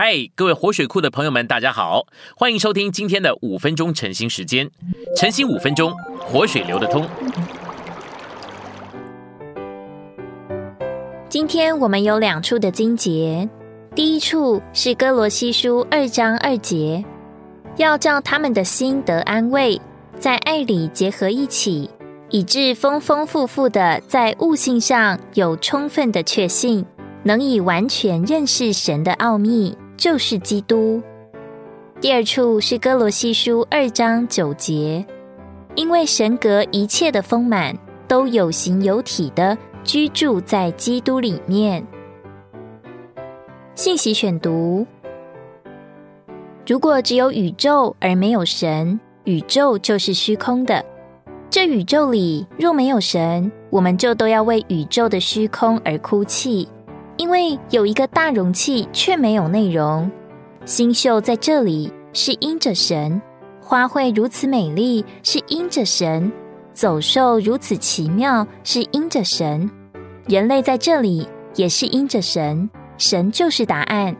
嗨，各位活水库的朋友们，大家好，欢迎收听今天的五分钟晨兴时间。晨兴五分钟，活水流得通。今天我们有两处的经节，第一处是哥罗西书二章二节，要叫他们的心得安慰，在爱里结合一起，以致丰丰富富的在悟性上有充分的确信，能以完全认识神的奥秘。就是基督。第二处是哥罗西书二章九节，因为神格一切的丰满都有形有体的居住在基督里面。信息选读：如果只有宇宙而没有神，宇宙就是虚空的。这宇宙里若没有神，我们就都要为宇宙的虚空而哭泣。因为有一个大容器却没有内容，星宿在这里是因着神，花卉如此美丽是因着神，走兽如此奇妙是因着神，人类在这里也是因着神，神就是答案。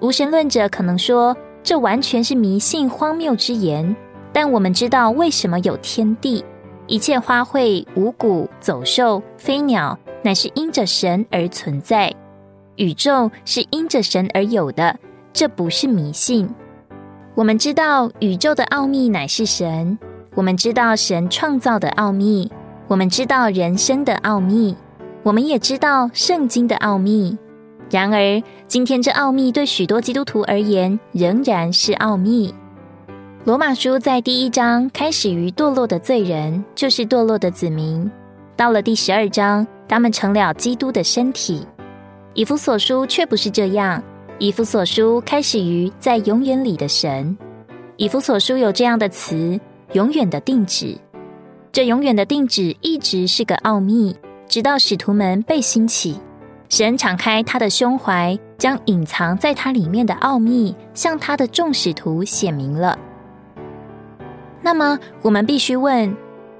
无神论者可能说这完全是迷信荒谬之言，但我们知道为什么有天地，一切花卉、五谷、走兽、飞鸟，乃是因着神而存在。宇宙是因着神而有的，这不是迷信。我们知道宇宙的奥秘乃是神，我们知道神创造的奥秘，我们知道人生的奥秘，我们也知道圣经的奥秘。然而，今天这奥秘对许多基督徒而言仍然是奥秘。罗马书在第一章开始于堕落的罪人，就是堕落的子民；到了第十二章，他们成了基督的身体。以弗所书却不是这样。以弗所书开始于在永远里的神。以弗所书有这样的词：永远的定旨。这永远的定旨一直是个奥秘，直到使徒们被兴起，神敞开他的胸怀，将隐藏在他里面的奥秘向他的众使徒显明了。那么，我们必须问：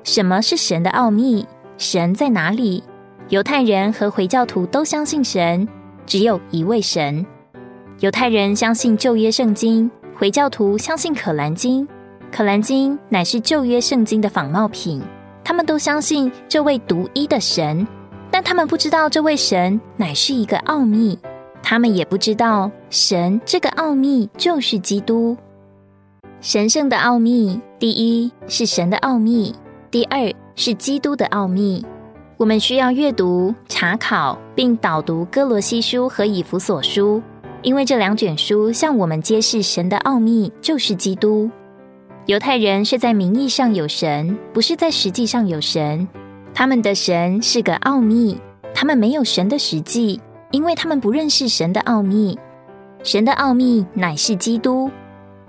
什么是神的奥秘？神在哪里？犹太人和回教徒都相信神，只有一位神。犹太人相信旧约圣经，回教徒相信可兰经。可兰经乃是旧约圣经的仿冒品。他们都相信这位独一的神，但他们不知道这位神乃是一个奥秘。他们也不知道神这个奥秘就是基督。神圣的奥秘，第一是神的奥秘，第二是基督的奥秘。我们需要阅读、查考并导读哥罗西书和以弗所书，因为这两卷书向我们揭示神的奥秘就是基督。犹太人是在名义上有神，不是在实际上有神。他们的神是个奥秘，他们没有神的实际，因为他们不认识神的奥秘。神的奥秘乃是基督。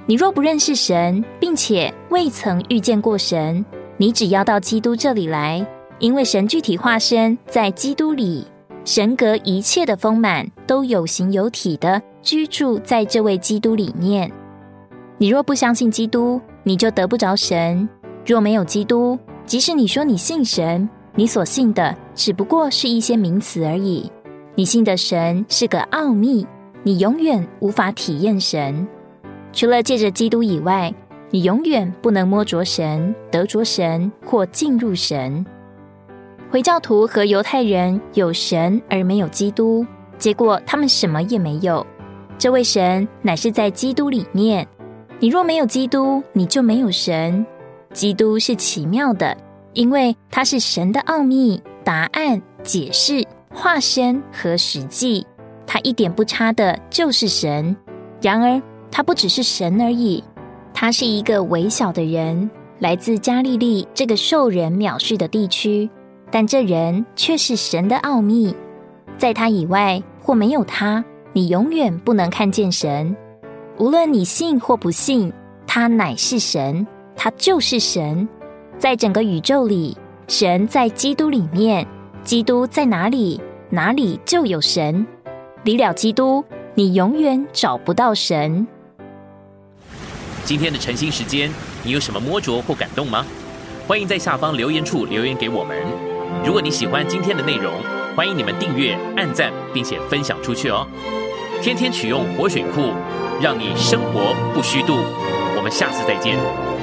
你若不认识神，并且未曾遇见过神，你只要到基督这里来。因为神具体化身在基督里，神格一切的丰满都有形有体的居住在这位基督里面。你若不相信基督，你就得不着神。若没有基督，即使你说你信神，你所信的只不过是一些名词而已。你信的神是个奥秘，你永远无法体验神。除了借着基督以外，你永远不能摸着神、得着神或进入神。回教徒和犹太人有神而没有基督，结果他们什么也没有。这位神乃是在基督里面。你若没有基督，你就没有神。基督是奇妙的，因为他是神的奥秘、答案、解释、化身和实际。他一点不差的就是神。然而，他不只是神而已，他是一个微小的人，来自加利利这个受人藐视的地区。但这人却是神的奥秘，在他以外或没有他，你永远不能看见神。无论你信或不信，他乃是神，他就是神。在整个宇宙里，神在基督里面，基督在哪里，哪里就有神。离了基督，你永远找不到神。今天的晨兴时间，你有什么摸着或感动吗？欢迎在下方留言处留言给我们。如果你喜欢今天的内容欢迎你们订阅按赞并且分享出去哦。天天取用活水库让你生活不虚度。我们下次再见。